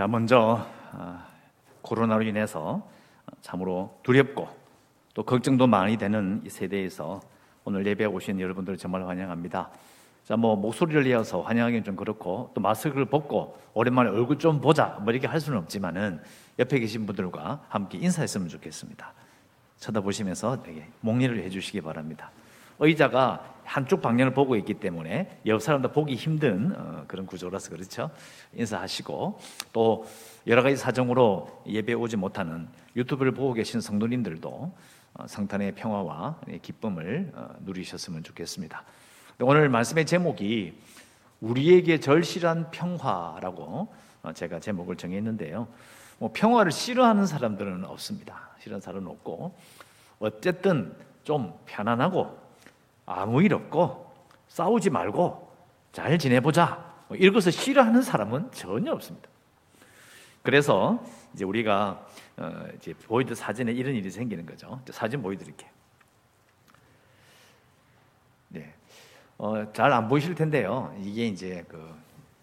자, 먼저 아, 코로나로 인해서 참으로 두렵고 또 걱정도 많이 되는 이 세대에서 오늘 예배에 오신 여러분들을 정말 환영합니다. 자, 뭐 목소리를 내어서 환영하기는 좀 그렇고 또 마스크를 벗고 오랜만에 얼굴 좀 보자 뭐 이렇게 할 수는 없지만은 옆에 계신 분들과 함께 인사했으면 좋겠습니다. 쳐다보시면서 되게 목례를 해주시기 바랍니다. 의자가 한쪽 방향을 보고 있기 때문에 옆 사람도 보기 힘든 어, 그런 구조라서 그렇죠. 인사하시고 또 여러 가지 사정으로 예배 오지 못하는 유튜브를 보고 계신 성도님들도 어, 성탄의 평화와 기쁨을 어, 누리셨으면 좋겠습니다. 오늘 말씀의 제목이 우리에게 절실한 평화라고 제가 제목을 정했는데요. 뭐 평화를 싫어하는 사람들은 없습니다. 싫어하는 사람은 없고 어쨌든 좀 편안하고 아무 일 없고 싸우지 말고 잘 지내보자. 뭐 이것을 싫어하는 사람은 전혀 없습니다. 그래서 이제 우리가 어 이제 보이드 사진에 이런 일이 생기는 거죠. 사진 보여드릴게요. 네, 어, 잘 안 보이실 텐데요. 이게 이제 그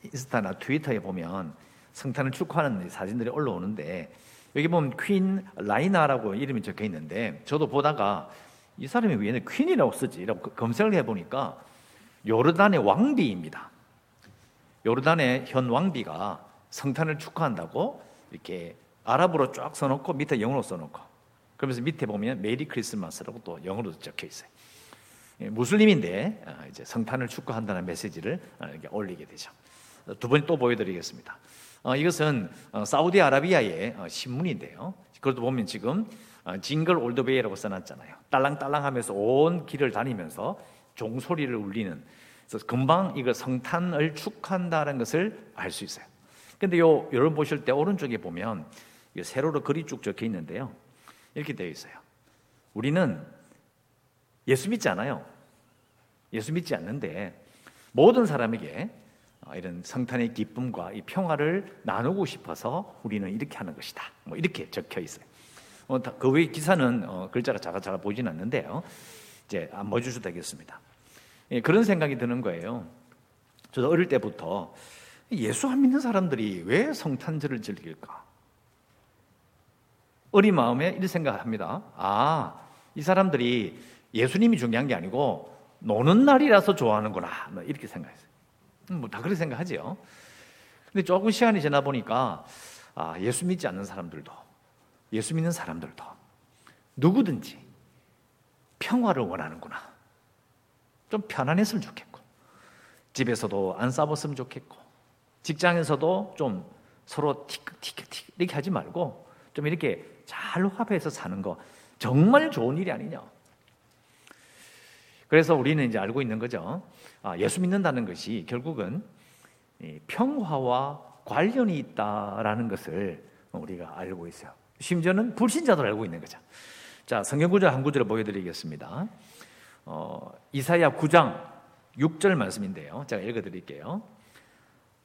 인스타나 트위터에 보면 성탄을 축하하는 사진들이 올라오는데 여기 보면 Queen Rania라고 이름이 적혀 있는데 저도 보다가 이 사람이 왜 퀸이라고 쓰지? 라고 검색을 해보니까 요르단의 왕비입니다. 요르단의 현 왕비가 성탄을 축하한다고 이렇게 아랍어로 쫙 써놓고 밑에 영어로 써놓고 그러면서 밑에 보면 메리 크리스마스라고 또 영어로 적혀 있어요. 예, 무슬림인데 아, 이제 성탄을 축하한다는 메시지를 아, 이렇게 올리게 되죠. 두번또 보여드리겠습니다. 어, 이것은 어, 사우디아라비아의 어, 신문인데요. 그것도 보면 지금 징글 올드베이라고 써놨잖아요. 딸랑딸랑하면서 온 길을 다니면서 종소리를 울리는. 그래서 금방 이거 성탄을 축한다는 것을 알 수 있어요. 근데 요 여러분 보실 때 오른쪽에 보면 세로로 글이 쭉 적혀 있는데요. 이렇게 되어 있어요. 우리는 예수 믿지 않아요. 예수 믿지 않는데 모든 사람에게 이런 성탄의 기쁨과 이 평화를 나누고 싶어서 우리는 이렇게 하는 것이다. 뭐 이렇게 적혀 있어요. 어, 그외 기사는 어, 글자가 작아 작아 보이진 않는데요. 이제 안 보여주셔도 되겠습니다. 예, 그런 생각이 드는 거예요. 저도 어릴 때부터 예수 안 믿는 사람들이 왜 성탄절을 즐길까? 어린 마음에 이런 생각을 합니다. 아, 이 사람들이 예수님이 중요한 게 아니고 노는 날이라서 좋아하는구나. 뭐 이렇게 생각했어요. 음, 뭐다 그렇게 생각하지요. 근데 조금 시간이 지나 보니까 아, 예수 믿지 않는 사람들도 예수 믿는 사람들도 누구든지 평화를 원하는구나. 좀 편안했으면 좋겠고 집에서도 안 싸웠으면 좋겠고 직장에서도 좀 서로 티격티격티격 이렇게 하지 말고 좀 이렇게 잘 화해해서 사는 거 정말 좋은 일이 아니냐. 그래서 우리는 이제 알고 있는 거죠. 아, 예수 믿는다는 것이 결국은 평화와 관련이 있다라는 것을 우리가 알고 있어요. 심지어는 불신자도 알고 있는 거죠. 자, 성경 구절 한 구절을 보여드리겠습니다. 어, 이사야 9장 6절 말씀인데요. 제가 읽어드릴게요.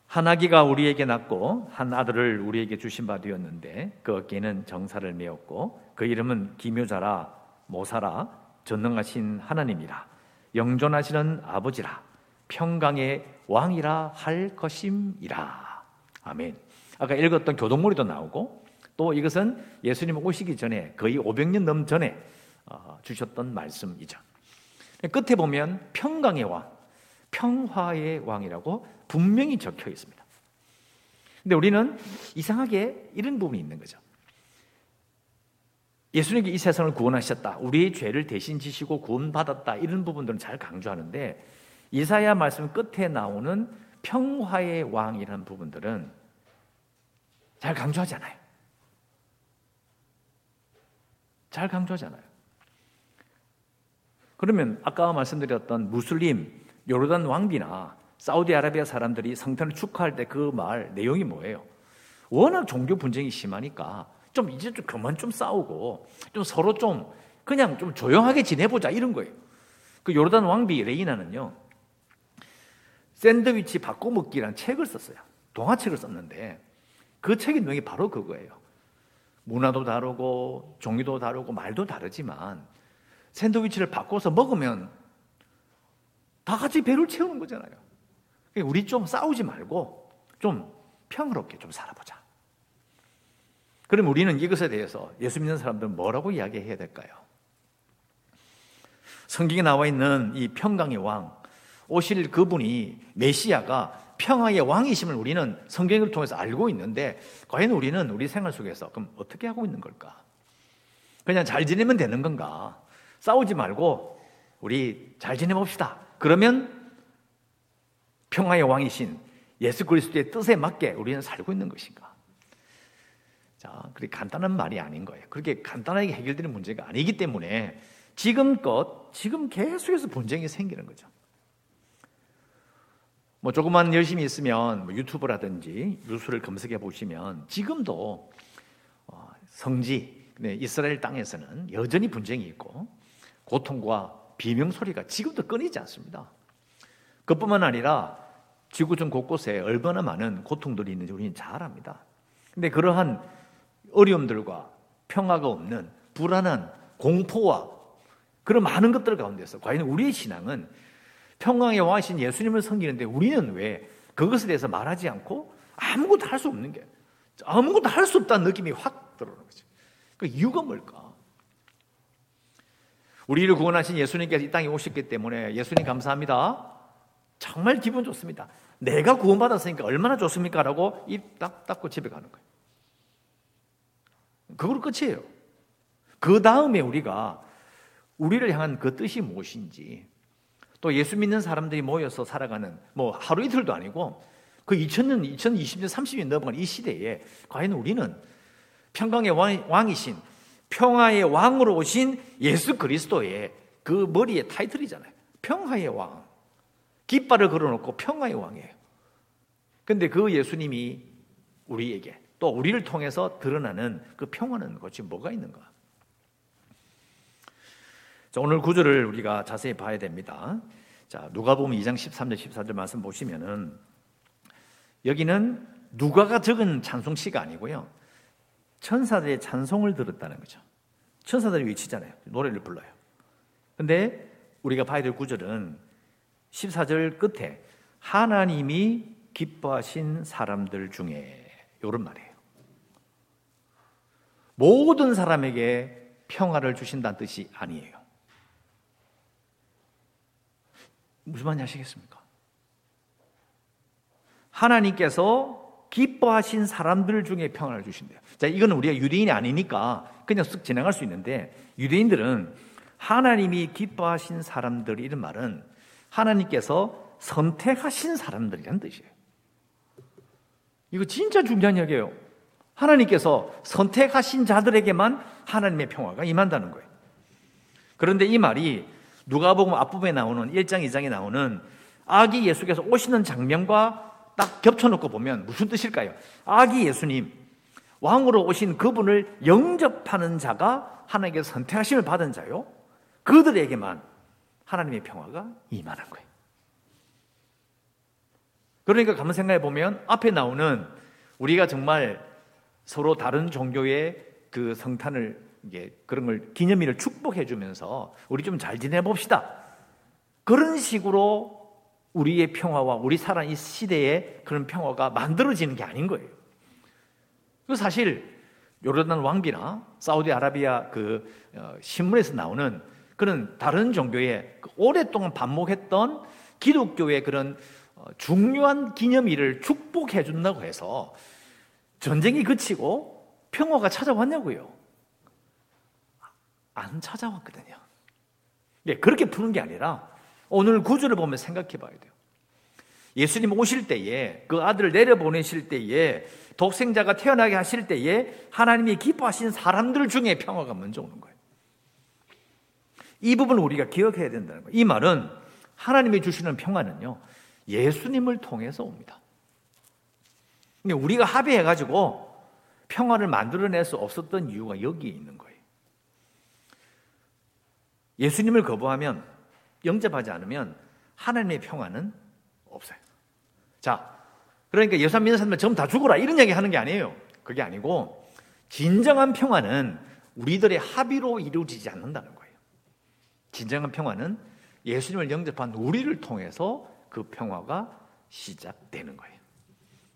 한 아기가 우리에게 낳고 한 아들을 우리에게 주신 바 되었는데 그 어깨에는 정사를 메었고 그 이름은 기묘자라 모사라 전능하신 하나님이라 영존하시는 아버지라 평강의 왕이라 할 것임이라. 아멘. 아까 읽었던 교동머리도 나오고 또 이것은 예수님 오시기 전에 거의 500년 넘 전에 어, 주셨던 말씀이죠. 끝에 보면 평강의 왕, 평화의 왕이라고 분명히 적혀 있습니다. 근데 우리는 이상하게 이런 부분이 있는 거죠. 예수님께 이 세상을 구원하셨다. 우리의 죄를 대신 지시고 구원받았다. 이런 부분들은 잘 강조하는데 이사야 말씀 끝에 나오는 평화의 왕이라는 부분들은 잘 강조하지 않아요. 잘 강조하지 않아요. 그러면 아까 말씀드렸던 무슬림, 요르단 왕비나 사우디아라비아 사람들이 성탄을 축하할 때 그 말 내용이 뭐예요? 워낙 종교 분쟁이 심하니까 좀 이제 좀 그만 좀 싸우고 좀 서로 좀 그냥 좀 조용하게 지내보자 이런 거예요. 그 요르단 왕비 레이나는요 샌드위치 바꿔먹기라는 책을 썼어요. 동화책을 썼는데 그 책의 내용이 바로 그거예요. 문화도 다르고 종교도 다르고 말도 다르지만 샌드위치를 바꿔서 먹으면 다 같이 배를 채우는 거잖아요. 그러니까 우리 좀 싸우지 말고 좀 평화롭게 좀 살아보자. 그럼 우리는 이것에 대해서 예수 믿는 사람들은 뭐라고 이야기해야 될까요? 성경에 나와 있는 이 평강의 왕, 오실 그분이 메시아가 평화의 왕이심을 우리는 성경을 통해서 알고 있는데 과연 우리는 우리 생활 속에서 그럼 어떻게 하고 있는 걸까? 그냥 잘 지내면 되는 건가? 싸우지 말고 우리 잘 지내봅시다. 그러면 평화의 왕이신 예수 그리스도의 뜻에 맞게 우리는 살고 있는 것인가? 자, 그렇게 간단한 말이 아닌 거예요. 그렇게 간단하게 해결되는 문제가 아니기 때문에 지금껏 지금 계속해서 분쟁이 생기는 거죠. 뭐 조금만 열심히 있으면 뭐 유튜브라든지 뉴스를 검색해 보시면 지금도 어, 성지 네, 이스라엘 땅에서는 여전히 분쟁이 있고 고통과 비명 소리가 지금도 끊이지 않습니다. 그뿐만 아니라 지구촌 곳곳에 얼마나 많은 고통들이 있는지 우리는 잘 압니다. 근데 그러한 어려움들과 평화가 없는 불안한 공포와 그런 많은 것들 가운데서 과연 우리의 신앙은 평강의 왕이신 예수님을 섬기는데 우리는 왜 그것에 대해서 말하지 않고 아무것도 할 수 없는 게 아무것도 할 수 없다는 느낌이 확 들어오는 거죠. 그 이유가 뭘까? 우리를 구원하신 예수님께서 이 땅에 오셨기 때문에 예수님 감사합니다. 정말 기분 좋습니다. 내가 구원받았으니까 얼마나 좋습니까? 라고 입딱 닫고 집에 가는 거예요. 그걸로 끝이에요. 그 다음에 우리가 우리를 향한 그 뜻이 무엇인지 또 예수 믿는 사람들이 모여서 살아가는 뭐 하루 이틀도 아니고 그 2000년, 2020년, 30년 넘어간 이 시대에 과연 우리는 평강의 왕, 이신 평화의 왕으로 오신 예수 그리스도의 그 머리에 타이틀이잖아요. 평화의 왕. 깃발을 걸어놓고 평화의 왕이에요. 근데 그 예수님이 우리에게 또 우리를 통해서 드러나는 그 평화는 것이 뭐가 있는가? 자, 오늘 구절을 우리가 자세히 봐야 됩니다. 자, 누가 보면 2장 13절 14절 말씀 보시면은 여기는 누가가 적은 찬송시가 아니고요. 천사들의 찬송을 들었다는 거죠. 천사들이 외치잖아요. 노래를 불러요. 근데 우리가 봐야 될 구절은 14절 끝에 하나님이 기뻐하신 사람들 중에 이런 말이에요. 모든 사람에게 평화를 주신다는 뜻이 아니에요. 무슨 말인지 아시겠습니까? 하나님께서 기뻐하신 사람들 중에 평안을 주신대요. 자, 이거는 우리가 유대인이 아니니까 그냥 쓱 지나갈 수 있는데 유대인들은 하나님이 기뻐하신 사람들 이런 말은 하나님께서 선택하신 사람들이란 뜻이에요. 이거 진짜 중요한 얘기예요. 하나님께서 선택하신 자들에게만 하나님의 평화가 임한다는 거예요. 그런데 이 말이 누가복음 앞부분에 나오는 1장 2장에 나오는 아기 예수께서 오시는 장면과 딱 겹쳐놓고 보면 무슨 뜻일까요? 아기 예수님 왕으로 오신 그분을 영접하는 자가 하나님께 선택하심을 받은 자요. 그들에게만 하나님의 평화가 임하는 거예요. 그러니까 가만 생각해 보면 앞에 나오는 우리가 정말 서로 다른 종교의 그 성탄을 이게 그런 걸 기념일을 축복해 주면서 우리 좀 잘 지내 봅시다. 그런 식으로 우리의 평화와 우리 살아 이 시대의 그런 평화가 만들어지는 게 아닌 거예요. 그 사실 요르단 왕비나 사우디아라비아 그 어, 신문에서 나오는 그런 다른 종교의 그 오랫동안 반복했던 기독교의 그런 어, 중요한 기념일을 축복해 준다고 해서 전쟁이 그치고 평화가 찾아왔냐고요. 안 찾아왔거든요. 네, 그렇게 푸는 게 아니라 오늘 구절을 보면 생각해 봐야 돼요. 예수님 오실 때에 그 아들을 내려보내실 때에 독생자가 태어나게 하실 때에 하나님이 기뻐하신 사람들 중에 평화가 먼저 오는 거예요. 이 부분을 우리가 기억해야 된다는 거예요. 이 말은 하나님이 주시는 평화는요, 예수님을 통해서 옵니다. 우리가 합의해가지고 평화를 만들어낼 수 없었던 이유가 여기에 있는 거예요. 예수님을 거부하면 영접하지 않으면 하나님의 평화는 없어요. 자, 그러니까 예수 믿는 사람들 전부 다 죽어라 이런 얘기 하는 게 아니에요. 그게 아니고 진정한 평화는 우리들의 합의로 이루어지지 않는다는 거예요. 진정한 평화는 예수님을 영접한 우리를 통해서 그 평화가 시작되는 거예요.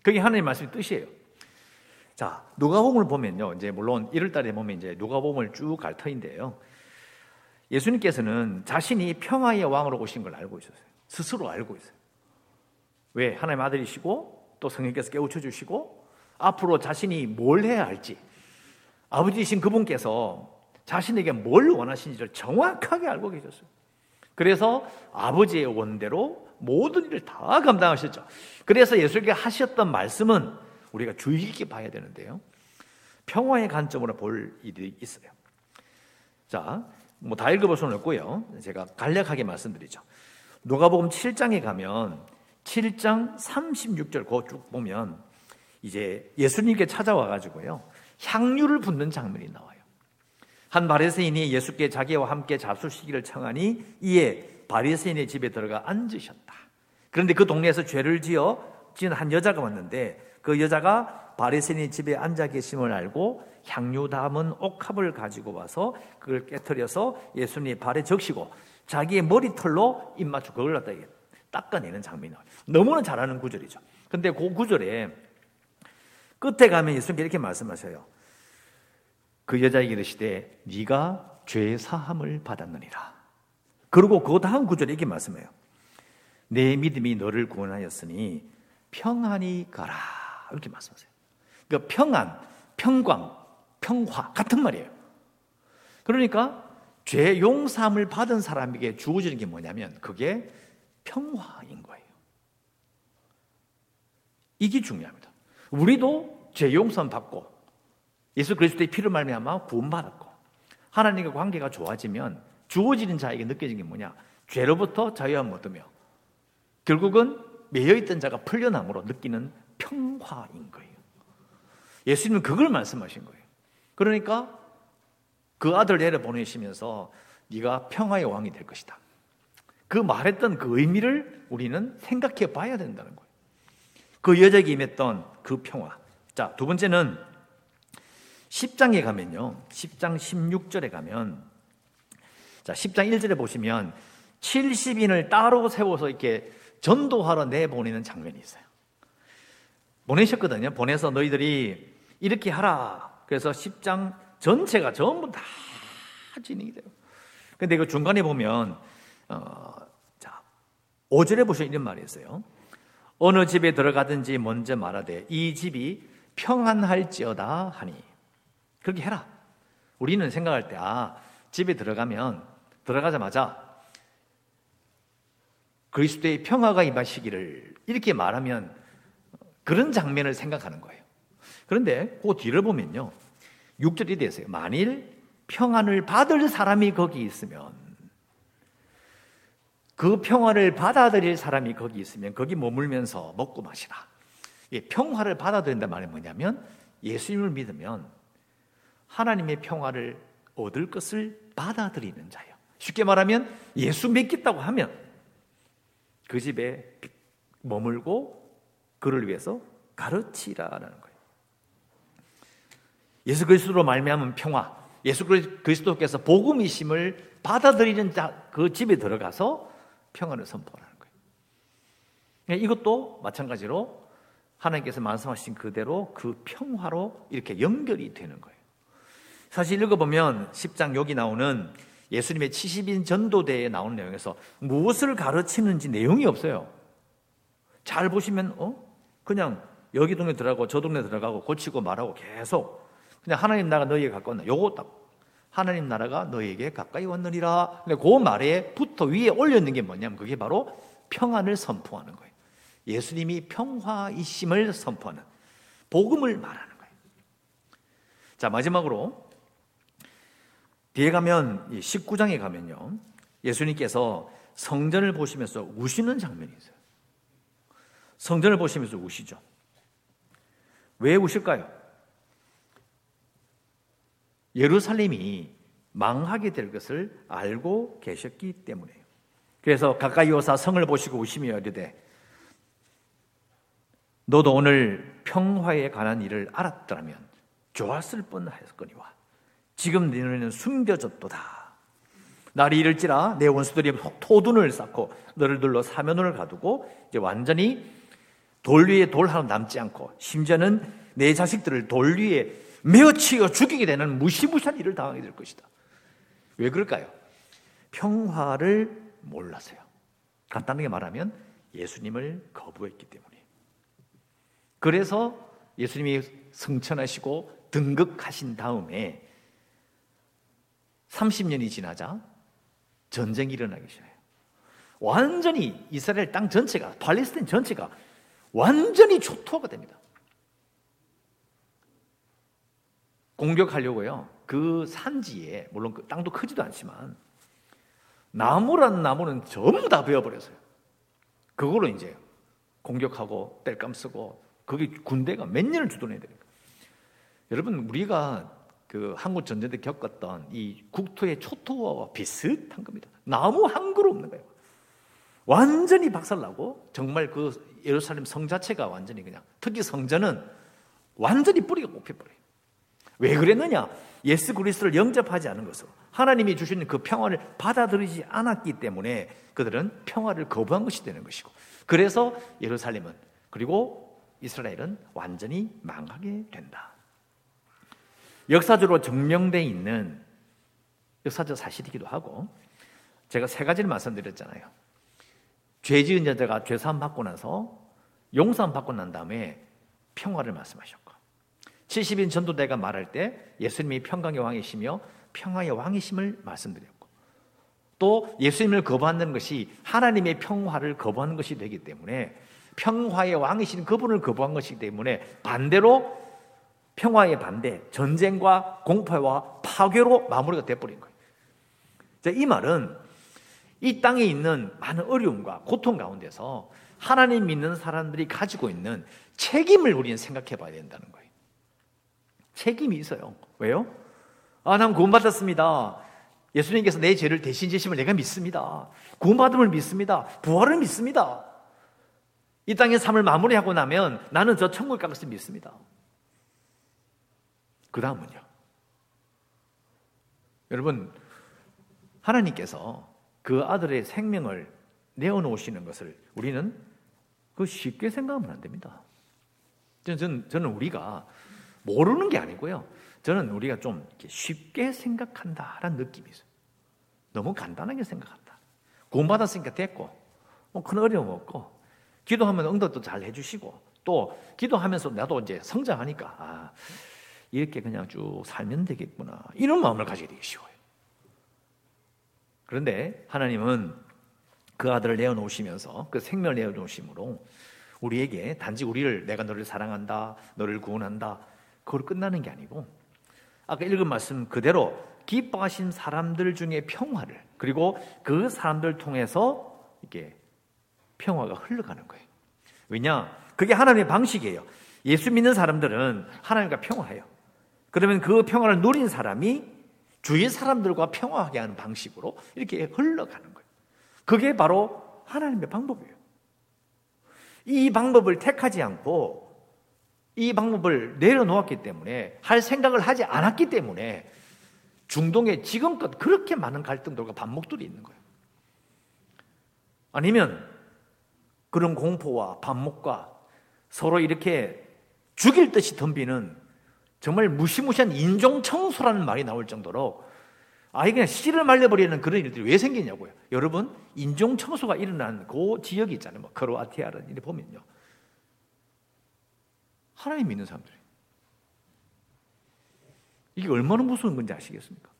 그게 하나님의 말씀의 뜻이에요. 자, 누가복음을 보면요. 이제 물론 1월 달에 보면 이제 누가복음을 쭉 갈 터인데요. 예수님께서는 자신이 평화의 왕으로 오신 걸 알고 있었어요. 스스로 알고 있어요. 왜? 하나님 아들이시고 또 성령께서 깨우쳐 주시고 앞으로 자신이 뭘 해야 할지 아버지이신 그분께서 자신에게 뭘 원하시는지를 정확하게 알고 계셨어요. 그래서 아버지의 원대로 모든 일을 다 감당하셨죠. 그래서 예수님께 하셨던 말씀은 우리가 주의 깊게 봐야 되는데요. 평화의 관점으로 볼 일이 있어요. 자, 뭐 다 읽어볼 수는 없고요. 제가 간략하게 말씀드리죠. 누가복음 7장에 가면 7장 36절 그쭉 보면 이제 예수님께 찾아와 가지고요. 향유를 붓는 장면이 나와요. 한 바리새인이 예수께 자기와 함께 잡수시기를 청하니 이에 바리새인의 집에 들어가 앉으셨다. 그런데 그 동네에서 죄를 지어 지은 한 여자가 왔는데 그 여자가 바리새인의 집에 앉아 계심을 알고 향유 담은 옥합을 가지고 와서 그걸 깨뜨려서 예수님 발에 적시고 자기의 머리털로 입맞추 그걸 갖다 닦아내는 장면이 나와요. 너무나 잘하는 구절이죠. 근데 그 구절에 끝에 가면 예수님께 이렇게 말씀하셔요. 그 여자에게 이르시되 네가 죄 사함을 받았느니라. 그리고 그 다음 구절에 이렇게 말씀해요. 내 믿음이 너를 구원하였으니 평안히 가라. 이렇게 말씀하세요. 그러니까 평안, 평광, 평화 같은 말이에요. 그러니까 죄 용서함을 받은 사람에게 주어지는 게 뭐냐면 그게 평화인 거예요. 이게 중요합니다. 우리도 죄 용서함 받고 예수 그리스도의 피를 말미암아 구원받았고 하나님과 관계가 좋아지면 주어지는 자에게 느껴지는 게 뭐냐? 죄로부터 자유함을 얻으며 결국은 매여있던 자가 풀려남으로 느끼는 평화인 거예요. 예수님은 그걸 말씀하신 거예요. 그러니까 그 아들 내려 보내시면서 네가 평화의 왕이 될 것이다. 그 말했던 그 의미를 우리는 생각해 봐야 된다는 거예요. 그 여자에게 임했던 그 평화. 자, 두 번째는 10장에 가면요. 10장 16절에 가면 자, 10장 1절에 보시면 70인을 따로 세워서 이렇게 전도하러 내보내는 장면이 있어요. 보내셨거든요. 보내서 너희들이 이렇게 하라. 그래서 10장 전체가 전부 다 진행이 돼요. 근데 그 중간에 보면, 어, 자, 5절에 보시면 이런 말이 있어요. 어느 집에 들어가든지 먼저 말하되 이 집이 평안할지어다 하니. 그렇게 해라. 우리는 생각할 때, 아, 집에 들어가면, 들어가자마자 그리스도의 평화가 임하시기를 이렇게 말하면 그런 장면을 생각하는 거예요. 그런데 그 뒤를 보면요. 6절이 되세요. 만일 평안을 받을 사람이 거기 있으면 그 평화를 받아들일 사람이 거기 있으면 거기 머물면서 먹고 마시라. 평화를 받아들인다 말이 뭐냐면 예수님을 믿으면 하나님의 평화를 얻을 것을 받아들이는 자예요. 쉽게 말하면 예수 믿겠다고 하면 그 집에 머물고 그를 위해서 가르치라라는 거예요. 예수 그리스도로 말미암은 평화, 예수 그리스도께서 복음이심을 받아들이는 자, 그 집에 들어가서 평안을 선포하는 거예요. 그러니까 이것도 마찬가지로 하나님께서 말씀하신 그대로 그 평화로 이렇게 연결이 되는 거예요. 사실 읽어보면 10장 여기 나오는 예수님의 70인 전도대에 나오는 내용에서 무엇을 가르치는지 내용이 없어요. 잘 보시면 어 그냥 여기 동네 들어가고 저 동네 들어가고 고치고 말하고 계속 그냥 하나님 나라가 너희에게 가까이 왔나 요거 딱 하나님 나라가 너희에게 가까이 왔느니라. 근데 그 말에 붙어 위에 올렸는 게 뭐냐면 그게 바로 평안을 선포하는 거예요. 예수님이 평화이심을 선포하는 복음을 말하는 거예요. 자 마지막으로 뒤에 가면 19장에 가면요. 예수님께서 성전을 보시면서 우시는 장면이 있어요. 성전을 보시면서 우시죠. 왜 우실까요? 예루살렘이 망하게 될 것을 알고 계셨기 때문에요. 그래서 가까이 오사 성을 보시고 우시며 이르되 너도 오늘 평화에 관한 일을 알았더라면 좋았을 뻔하였거니와 지금 너희는 숨겨졌도다. 날이 이를지라 내 원수들이 토둔을 쌓고 너를 둘러 사면을 가두고 이제 완전히 돌 위에 돌 하나 남지 않고 심지어는 내 자식들을 돌 위에 메어 치어 죽이게 되는 무시무시한 일을 당하게 될 것이다. 왜 그럴까요? 평화를 몰라서요. 간단하게 말하면 예수님을 거부했기 때문에. 그래서 예수님이 승천하시고 등극하신 다음에 30년이 지나자 전쟁이 일어나기 시작해요. 완전히 이스라엘 땅 전체가, 팔레스타인 전체가 완전히 초토화가 됩니다. 공격하려고요. 그 산지에, 물론 그 땅도 크지도 않지만, 나무란 나무는 전부 다 베어버렸어요. 그걸로 이제 공격하고 뗄감 쓰고, 그게 군대가 몇 년을 주둔해야 되니까. 여러분, 우리가 그 한국 전쟁 때 겪었던 이 국토의 초토화와 비슷한 겁니다. 나무 한 그루 없는 거예요. 완전히 박살나고 정말 그 예루살렘 성 자체가 완전히 그냥 특히 성전은 완전히 뿌리가 뽑혀버려요. 왜 그랬느냐? 예수 그리스도를 영접하지 않은 것으로 하나님이 주시는 그 평화를 받아들이지 않았기 때문에 그들은 평화를 거부한 것이 되는 것이고 그래서 예루살렘은 그리고 이스라엘은 완전히 망하게 된다. 역사적으로 증명되어 있는 역사적 사실이기도 하고 제가 세 가지를 말씀드렸잖아요. 죄 지은 여자가 죄사함 받고 나서 용서함 받고 난 다음에 평화를 말씀하셨고 70인 전도대가 말할 때 예수님이 평강의 왕이시며 평화의 왕이심을 말씀드렸고 또 예수님을 거부하는 것이 하나님의 평화를 거부하는 것이 되기 때문에 평화의 왕이신 그분을 거부한 것이기 때문에 반대로 평화의 반대, 전쟁과 공포와 파괴로 마무리가 돼버린 거예요. 이 말은 이 땅에 있는 많은 어려움과 고통 가운데서 하나님 믿는 사람들이 가지고 있는 책임을 우리는 생각해 봐야 된다는 거예요. 책임이 있어요. 왜요? 아, 난 구원받았습니다. 예수님께서 내 죄를 대신 지심을 내가 믿습니다. 구원받음을 믿습니다. 부활을 믿습니다. 이 땅의 삶을 마무리하고 나면 나는 저 천국 갈 것을 믿습니다. 그 다음은요. 여러분, 하나님께서 그 아들의 생명을 내어놓으시는 것을 우리는 그 쉽게 생각하면 안 됩니다. 저는, 저는 우리가 모르는 게 아니고요. 저는 우리가 좀 쉽게 생각한다라는 느낌이 있어요. 너무 간단하게 생각한다. 구원 받았으니까 됐고, 뭐큰 어려움 없고, 기도하면 응답도 잘 해주시고, 또 기도하면서 나도 이제 성장하니까, 아, 이렇게 그냥 쭉 살면 되겠구나. 이런 마음을 가지게 되기 쉬워요. 그런데 하나님은 그 아들을 내어놓으시면서 그 생명을 내어놓으심으로 우리에게 단지 우리를 내가 너를 사랑한다, 너를 구원한다, 그걸 끝나는 게 아니고 아까 읽은 말씀 그대로 기뻐하신 사람들 중에 평화를 그리고 그 사람들 통해서 이게 평화가 흘러가는 거예요. 왜냐? 그게 하나님의 방식이에요. 예수 믿는 사람들은 하나님과 평화해요. 그러면 그 평화를 누린 사람이 주위 사람들과 평화하게 하는 방식으로 이렇게 흘러가는 거예요. 그게 바로 하나님의 방법이에요. 이 방법을 택하지 않고 이 방법을 내려놓았기 때문에 할 생각을 하지 않았기 때문에 중동에 지금껏 그렇게 많은 갈등들과 반목들이 있는 거예요. 아니면 그런 공포와 반목과 서로 이렇게 죽일 듯이 덤비는 정말 무시무시한 인종청소라는 말이 나올 정도로 아예 그냥 씨를 말려버리는 그런 일들이 왜 생기냐고요. 여러분, 인종청소가 일어난 그 지역이 있잖아요. 뭐 크로아티아라는 일에 보면요. 하나님 믿는 사람들이. 이게 얼마나 무서운 건지 아시겠습니까?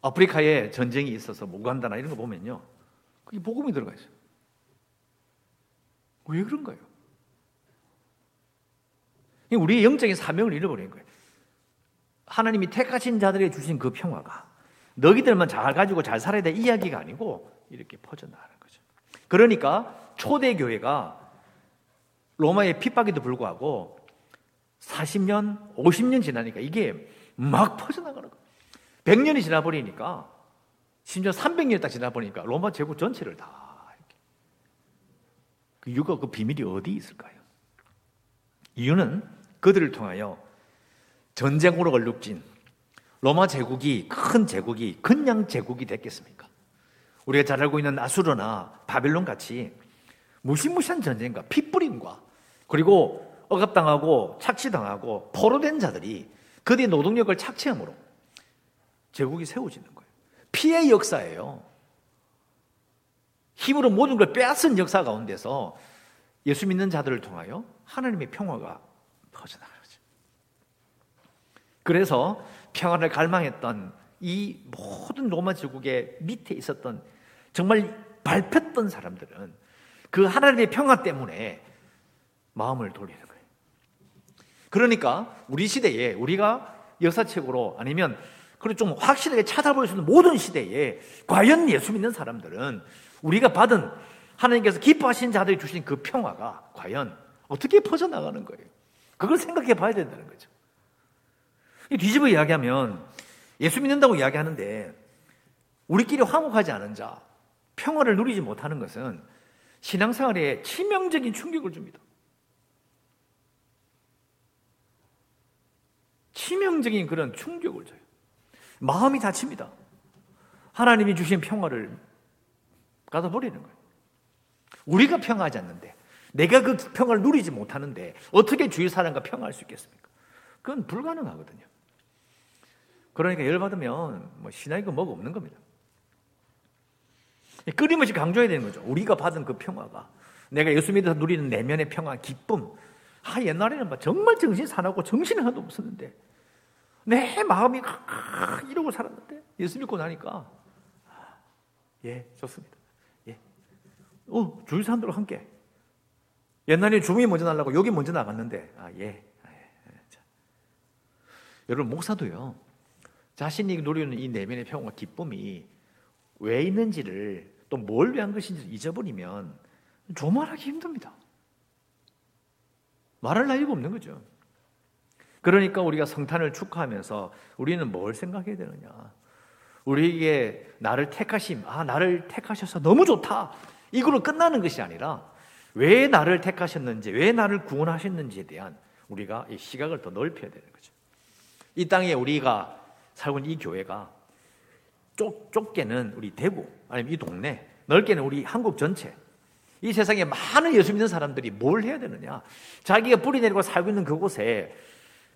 아프리카에 전쟁이 있어서 모간다나 이런 거 보면요. 그게 복음이 들어가 있어요. 왜 그런가요? 우리의 영적인 사명을 잃어버린 거예요. 하나님이 택하신 자들에게 주신 그 평화가 너희들만 잘 가지고 잘 살아야 될 이야기가 아니고 이렇게 퍼져나가는 거죠. 그러니까 초대교회가 로마의 핍박에도 불구하고 40년, 50년 지나니까 이게 막 퍼져나가는 거예요. 100년이 지나버리니까 심지어 300년이 딱 지나버리니까 로마 제국 전체를 다 이렇게. 그 이유가 그 비밀이 어디 있을까요? 이유는 그들을 통하여 전쟁으로 걸룩진 로마 제국이 큰 제국이 그냥 제국이 됐겠습니까? 우리가 잘 알고 있는 아수르나 바빌론 같이 무시무시한 전쟁과 핏부림과 그리고 억압당하고 착취당하고 포로된 자들이 그들의 노동력을 착취함으로 제국이 세워지는 거예요. 피해 역사예요. 힘으로 모든 걸 빼앗은 역사 가운데서 예수 믿는 자들을 통하여 하나님의 평화가 퍼져나가죠. 그래서 평화를 갈망했던 이 모든 로마 제국의 밑에 있었던 정말 밟혔던 사람들은 그 하나님의 평화 때문에 마음을 돌리는 거예요. 그러니까 우리 시대에 우리가 역사책으로 아니면 그리고 좀 확실하게 찾아볼 수 있는 모든 시대에 과연 예수 믿는 사람들은 우리가 받은 하나님께서 기뻐하신 자들이 주신 그 평화가 과연 어떻게 퍼져나가는 거예요? 그걸 생각해 봐야 된다는 거죠. 뒤집어 이야기하면 예수 믿는다고 이야기하는데 우리끼리 화목하지 않은 자, 평화를 누리지 못하는 것은 신앙생활에 치명적인 충격을 줍니다. 치명적인 그런 충격을 줘요. 마음이 다칩니다. 하나님이 주신 평화를 가둬버리는 거예요. 우리가 평화하지 않는데, 내가 그 평화를 누리지 못하는데, 어떻게 주위 사람과 평화할 수 있겠습니까? 그건 불가능하거든요. 그러니까 열받으면 뭐 신앙이고 뭐가 없는 겁니다. 끊임없이 강조해야 되는 거죠. 우리가 받은 그 평화가 내가 예수 믿어서 누리는 내면의 평화, 기쁨. 아, 옛날에는 막 정말 정신 사나고 정신 하나도 없었는데 내 마음이 아, 이러고 살았는데 예수 믿고 나니까 예, 좋습니다. 예. 어, 주위 사람들과 함께. 옛날에 주민이 먼저 나려고 여기 먼저 나갔는데 아, 예. 아, 예. 자. 여러분 목사도요. 자신이 누리는 이 내면의 평화와 기쁨이 왜 있는지를 또 뭘 위한 것인지 잊어버리면 조말하기 힘듭니다. 말할 나이가 없는 거죠. 그러니까 우리가 성탄을 축하하면서 우리는 뭘 생각해야 되느냐. 우리에게 나를 택하심, 아, 나를 택하셔서 너무 좋다. 이걸로 끝나는 것이 아니라 왜 나를 택하셨는지, 왜 나를 구원하셨는지에 대한 우리가 이 시각을 더 넓혀야 되는 거죠. 이 땅에 우리가 살고 있는 이 교회가 좁, 좁게는 우리 대구, 아니면 이 동네, 넓게는 우리 한국 전체, 이 세상에 많은 예수 믿는 사람들이 뭘 해야 되느냐? 자기가 뿌리 내리고 살고 있는 그곳에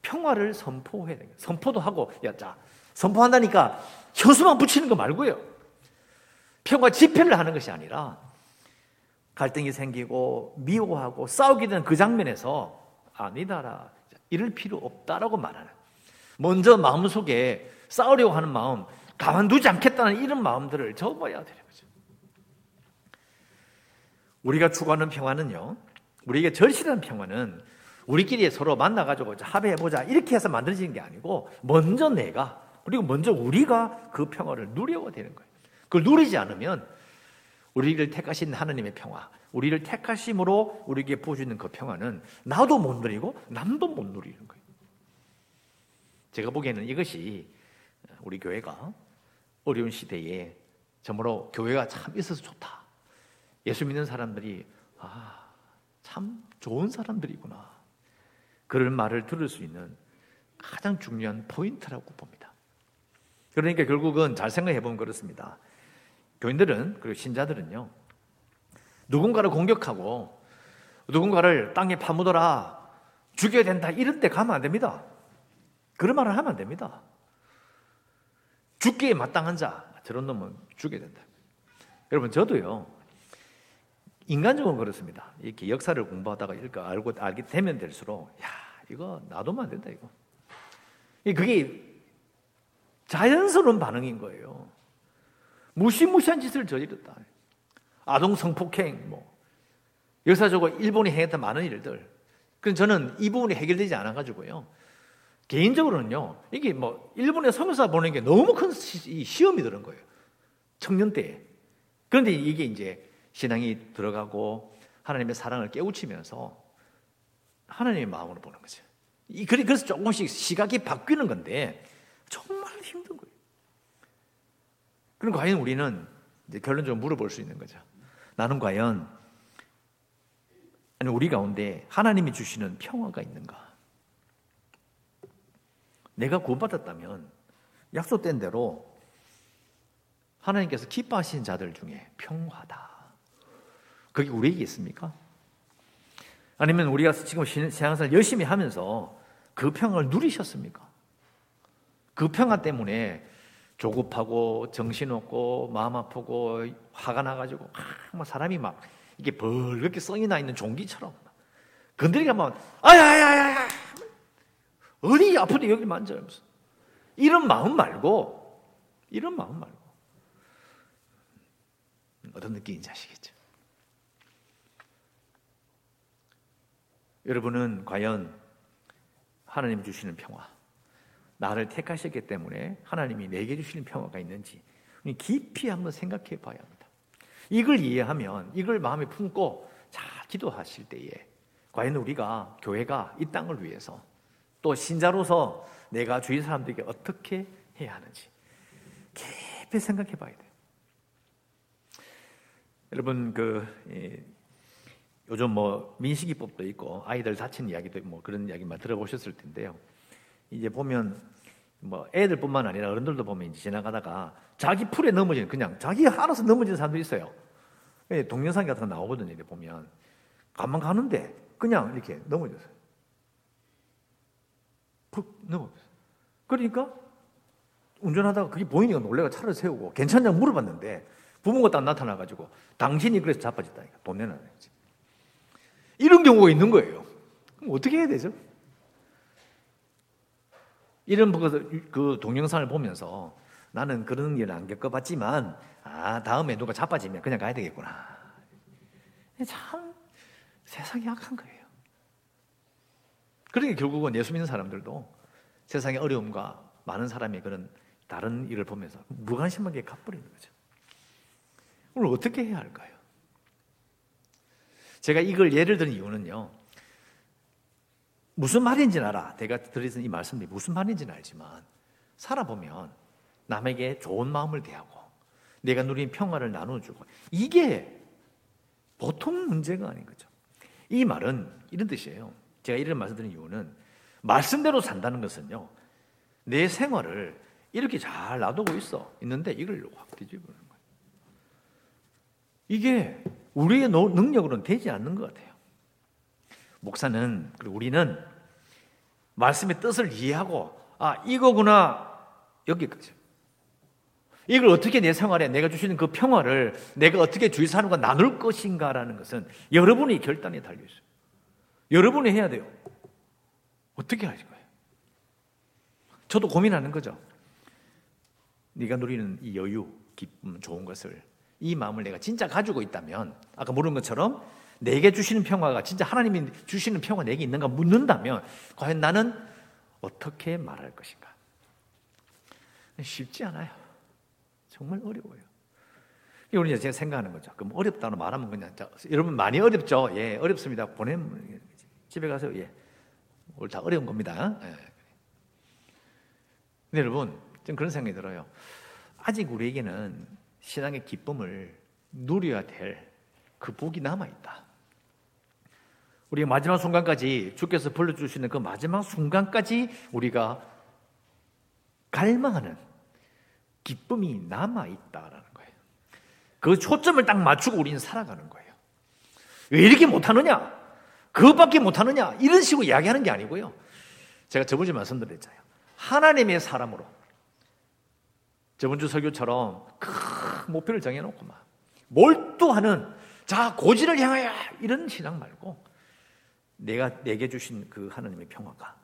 평화를 선포해야 되는 선포도 하고, 야, 자, 선포한다니까 효수만 붙이는 거 말고요. 평화 집회를 하는 것이 아니라 갈등이 생기고 미워하고 싸우게 되는 그 장면에서 아니다라 이럴 필요 없다라고 말하는. 먼저 마음속에 싸우려고 하는 마음, 가만두지 않겠다는 이런 마음들을 접어야 되는 거죠. 우리가 추구하는 평화는요, 우리에게 절실한 평화는 우리끼리 서로 만나가지고 합의해보자 이렇게 해서 만들어지는 게 아니고 먼저 내가 그리고 먼저 우리가 그 평화를 누려야 되는 거예요. 그걸 누리지 않으면 우리를 택하신 하나님의 평화, 우리를 택하심으로 우리에게 부어주는 그 평화는 나도 못 누리고 남도 못 누리는 거예요. 제가 보기에는 이것이 우리 교회가 어려운 시대에 정말로 교회가 참 있어서 좋다. 예수 믿는 사람들이 아, 참 좋은 사람들이구나. 그런 말을 들을 수 있는 가장 중요한 포인트라고 봅니다. 그러니까 결국은 잘 생각해 보면 그렇습니다. 교인들은 그리고 신자들은요. 누군가를 공격하고 누군가를 땅에 파묻어라 죽여야 된다 이런 데 가면 안 됩니다. 그런 말을 하면 안 됩니다. 죽기에 마땅한 자, 저런 놈은 죽여야 된다. 여러분, 저도요, 인간적으로 그렇습니다. 이렇게 역사를 공부하다가 이렇게 알고, 알게 되면 될수록, 야, 이거 안 된다, 이거. 그게 자연스러운 반응인 거예요. 무시무시한 짓을 저지렀다. 아동 성폭행, 뭐, 역사적으로 일본이 행했던 많은 일들. 그래서 저는 이 부분이 해결되지 않아 가지고요. 개인적으로는요, 이게 뭐, 일본의 성교사 보는 게 너무 큰 시험이 드는 거예요. 청년 때. 그런데 이게 이제 신앙이 들어가고 하나님의 사랑을 깨우치면서 하나님의 마음으로 보는 거죠. 그래서 조금씩 시각이 바뀌는 건데 정말 힘든 거예요. 그럼 과연 우리는 결론적으로 물어볼 수 있는 거죠. 나는 과연 아니 우리 가운데 하나님이 주시는 평화가 있는가? 내가 구원받았다면 약속된 대로 하나님께서 기뻐하시는 자들 중에 평화다. 그게 우리에게 있습니까? 아니면 우리가 지금 신앙생활 열심히 하면서 그 평화를 누리셨습니까? 그 평화 때문에 조급하고 정신없고 마음 아프고 화가 나가지고 막 사람이 막 이게 벌겋게 성이 나 있는 종기처럼 건드리가 막 아야야야야 어디 아프대 여기 만져면서 이런 마음 말고 이런 마음 말고 어떤 느낌인지 아시겠죠? 여러분은 과연 하나님 주시는 평화, 나를 택하셨기 때문에 하나님이 내게 주시는 평화가 있는지 깊이 한번 생각해 봐야 합니다. 이걸 이해하면 이걸 마음에 품고 잘 기도하실 때에 과연 우리가 교회가 이 땅을 위해서 또 신자로서 내가 주위 사람들에게 어떻게 해야 하는지 깊이 생각해 봐야 돼요. 여러분 그 예, 요즘 뭐 민식이법도 있고 아이들 다친 이야기도 뭐 그런 이야기만 들어보셨을 텐데요. 이제 보면 뭐 애들뿐만 아니라 어른들도 보면 이제 지나가다가 자기 풀에 넘어지는 그냥 자기 알아서 넘어지는 사람도 있어요. 예, 동영상 같은 거 나오거든요. 이렇게 보면 가만 가는데 그냥 이렇게 넘어졌어요. 푹 넘어졌어요. 그러니까 운전하다가 그게 보이니까 놀래가 차를 세우고 괜찮냐고 물어봤는데 부모가 딱 나타나가지고 당신이 그래서 자빠졌다니까 돈 내놔야 지 이런 경우가 있는 거예요. 그럼 어떻게 해야 되죠? 이런 그, 그 동영상을 보면서 나는 그런 일을 안 겪어봤지만 아 다음에 누가 자빠지면 그냥 가야 되겠구나. 참 세상이 약한 거예요. 그러니까 결국은 예수 믿는 사람들도 세상의 어려움과 많은 사람이 그런 다른 일을 보면서 무관심하게 갚버리는 거죠. 오늘 어떻게 해야 할까요? 제가 이걸 예를 든 이유는요. 무슨 말인지는 알아. 내가 드리는 이 말씀이 무슨 말인지는 알지만 살아보면 남에게 좋은 마음을 대하고 내가 누린 평화를 나눠주고 이게 보통 문제가 아닌 거죠. 이 말은 이런 뜻이에요. 제가 이런 말씀드린 이유는 말씀대로 산다는 것은요. 내 생활을 이렇게 잘 놔두고 있어 있는데 이걸 확 뒤집어는 거예요. 이게 우리의 능력으로는 되지 않는 것 같아요. 목사는 그리고 우리는 말씀의 뜻을 이해하고 아 이거구나 여기까지. 이걸 어떻게 내 생활에 내가 주시는 그 평화를 내가 어떻게 주위 사람과 나눌 것인가라는 것은 여러분의 결단에 달려 있어요. 여러분이 해야 돼요. 어떻게 하실 거예요? 저도 고민하는 거죠. 네가 누리는 이 여유, 기쁨, 좋은 것을 이 마음을 내가 진짜 가지고 있다면 아까 물은 것처럼 내게 주시는 평화가 진짜 하나님이 주시는 평화 내게 있는가 묻는다면 과연 나는 어떻게 말할 것인가? 쉽지 않아요. 정말 어려워요. 이걸 제가 생각하는 거죠. 그럼 어렵다고 말하면 그냥 자, 여러분 많이 어렵죠? 예, 어렵습니다. 보내면 집에 가서 예, 오늘 다 어려운 겁니다. 예. 근데 여러분, 좀 그런 생각이 들어요. 아직 우리에게는 신앙의 기쁨을 누려야 될 그 복이 남아 있다. 우리 마지막 순간까지 주께서 불러주시는 그 마지막 순간까지 우리가 갈망하는 기쁨이 남아 있다라는 거예요. 그 초점을 딱 맞추고 우리는 살아가는 거예요. 왜 이렇게 못하느냐? 그것밖에 못하느냐? 이런 식으로 이야기하는 게 아니고요. 제가 저번 주에 말씀드렸잖아요. 하나님의 사람으로 저번 주 설교처럼 큰 목표를 정해놓고 막 몰두하는 자 고지를 향하여 이런 신앙 말고 내가 내게 주신 그 하나님의 평화가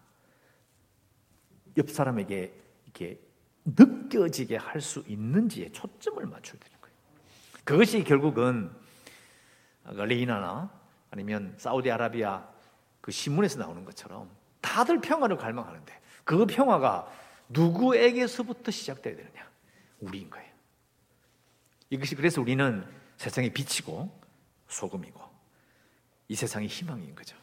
옆 사람에게 이렇게 느껴지게 할 수 있는지에 초점을 맞춰야 되는 거예요. 그것이 결국은 레이나나 아니면 사우디아라비아 그 신문에서 나오는 것처럼 다들 평화를 갈망하는데 그 평화가 누구에게서부터 시작돼야 되느냐? 우리인 거예요. 이것이 그래서 우리는 세상의 빛이고 소금이고 이 세상의 희망인 거죠.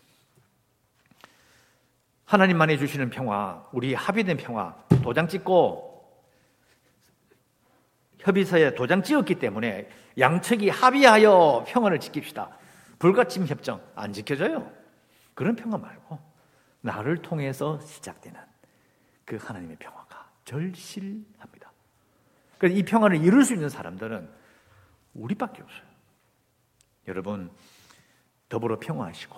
하나님만이 주시는 평화, 우리 합의된 평화, 도장 찍고 협의서에 도장 찍었기 때문에 양측이 합의하여 평화를 지킵시다. 불가침 협정 안 지켜져요. 그런 평화 말고 나를 통해서 시작되는 그 하나님의 평화가 절실합니다. 그래서 이 평화를 이룰 수 있는 사람들은 우리밖에 없어요. 여러분, 더불어 평화하시고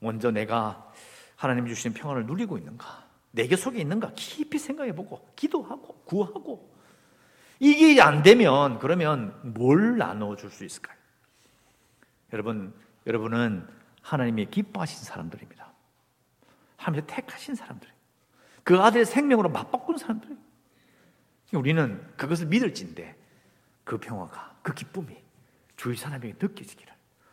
먼저 내가 하나님 주신 평안을 누리고 있는가? 내게 속에 있는가? 깊이 생각해 보고 기도하고 구하고 이게 안 되면 그러면 뭘 나눠 줄 수 있을까요? 여러분, 여러분은 하나님이 기뻐하신 사람들입니다. 하나님이 택하신 사람들. 그 아들의 생명으로 맞바꾼 사람들. 우리는 그것을 믿을진데 그 평화가, 그 기쁨이 주위 사람에게 느껴지기를.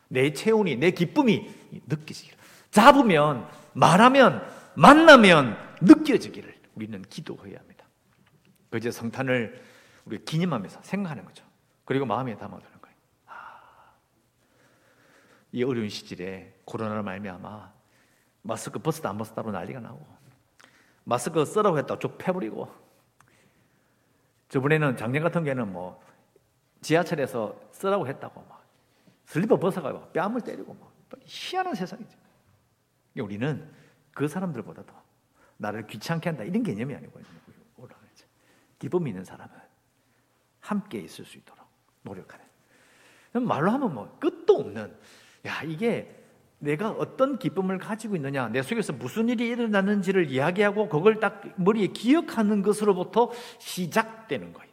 내 체온이, 내 기쁨이 느껴지기를. 잡으면, 말하면, 만나면 느껴지기를 우리는 기도해야 합니다. 그제 성탄을 우리 기념하면서 생각하는 거죠. 그리고 마음에 담아두는 거예요. 아, 이 어려운 시절에 코로나를 말미암아 마스크 벗었다 안 벗었다로 난리가 나고 마스크 쓰라고 했다 쭉 패버리고 저번에는 작년 같은 경우에는 뭐 지하철에서 쓰라고 했다고 막 슬리퍼 벗어가지고 뺨을 때리고 막 희한한 세상이죠. 우리는 그 사람들보다도 나를 귀찮게 한다 이런 개념이 아니고 기쁨이 있는 사람은 함께 있을 수 있도록 노력하는. 말로 하면 뭐 끝도 없는 야 이게 내가 어떤 기쁨을 가지고 있느냐, 내 속에서 무슨 일이 일어났는지를 이야기하고 그걸 딱 머리에 기억하는 것으로부터 시작되는 거예요.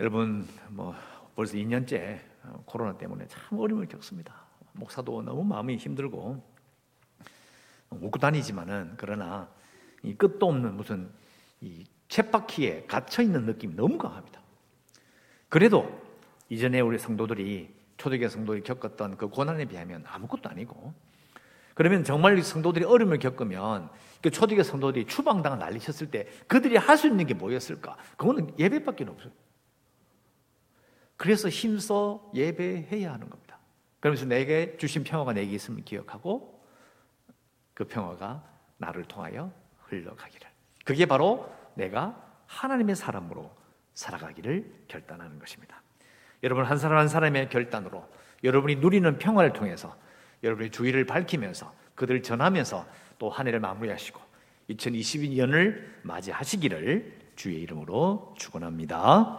여러분, 뭐 벌써 2년째 코로나 때문에 참 어려움을 겪습니다. 목사도 너무 마음이 힘들고 웃고 다니지만은 그러나 이 끝도 없는 무슨 이 쳇바퀴에 갇혀 있는 느낌이 너무 강합니다. 그래도 이전에 우리 성도들이 초대교회 성도들이 겪었던 그 고난에 비하면 아무것도 아니고 그러면 정말 성도들이 어려움을 겪으면 그 초대교회 성도들이 추방당을 날리셨을 때 그들이 할 수 있는 게 뭐였을까? 그거는 예배밖에 없어요. 그래서 힘써 예배해야 하는 겁니다. 그러면서 내게 주신 평화가 내게 있음을 기억하고 그 평화가 나를 통하여 흘러가기를. 그게 바로 내가 하나님의 사람으로 살아가기를 결단하는 것입니다. 여러분 한 사람 한 사람의 결단으로 여러분이 누리는 평화를 통해서 여러분의 주의를 밝히면서 그들을 전하면서 또 한 해를 마무리하시고 2022년을 맞이하시기를 주의 이름으로 축원합니다.